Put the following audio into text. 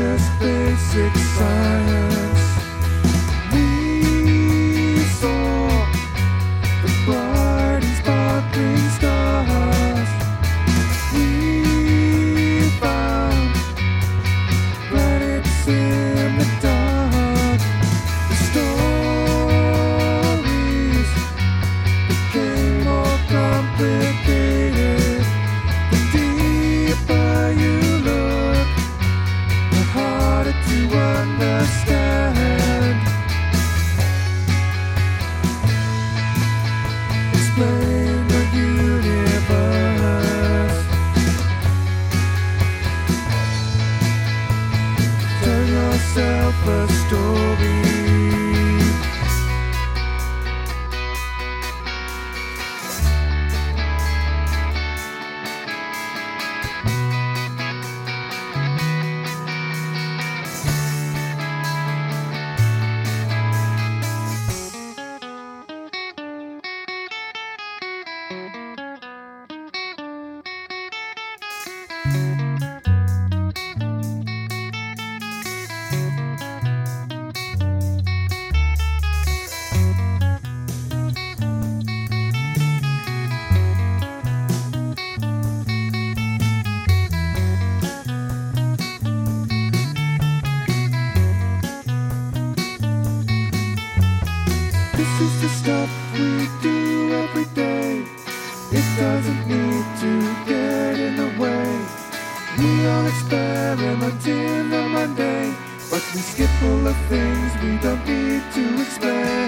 just basic science. This is the stuff we do every day. It doesn't need to get in the way. We all experiment in the mundane, but we skip all the things we don't need to explain.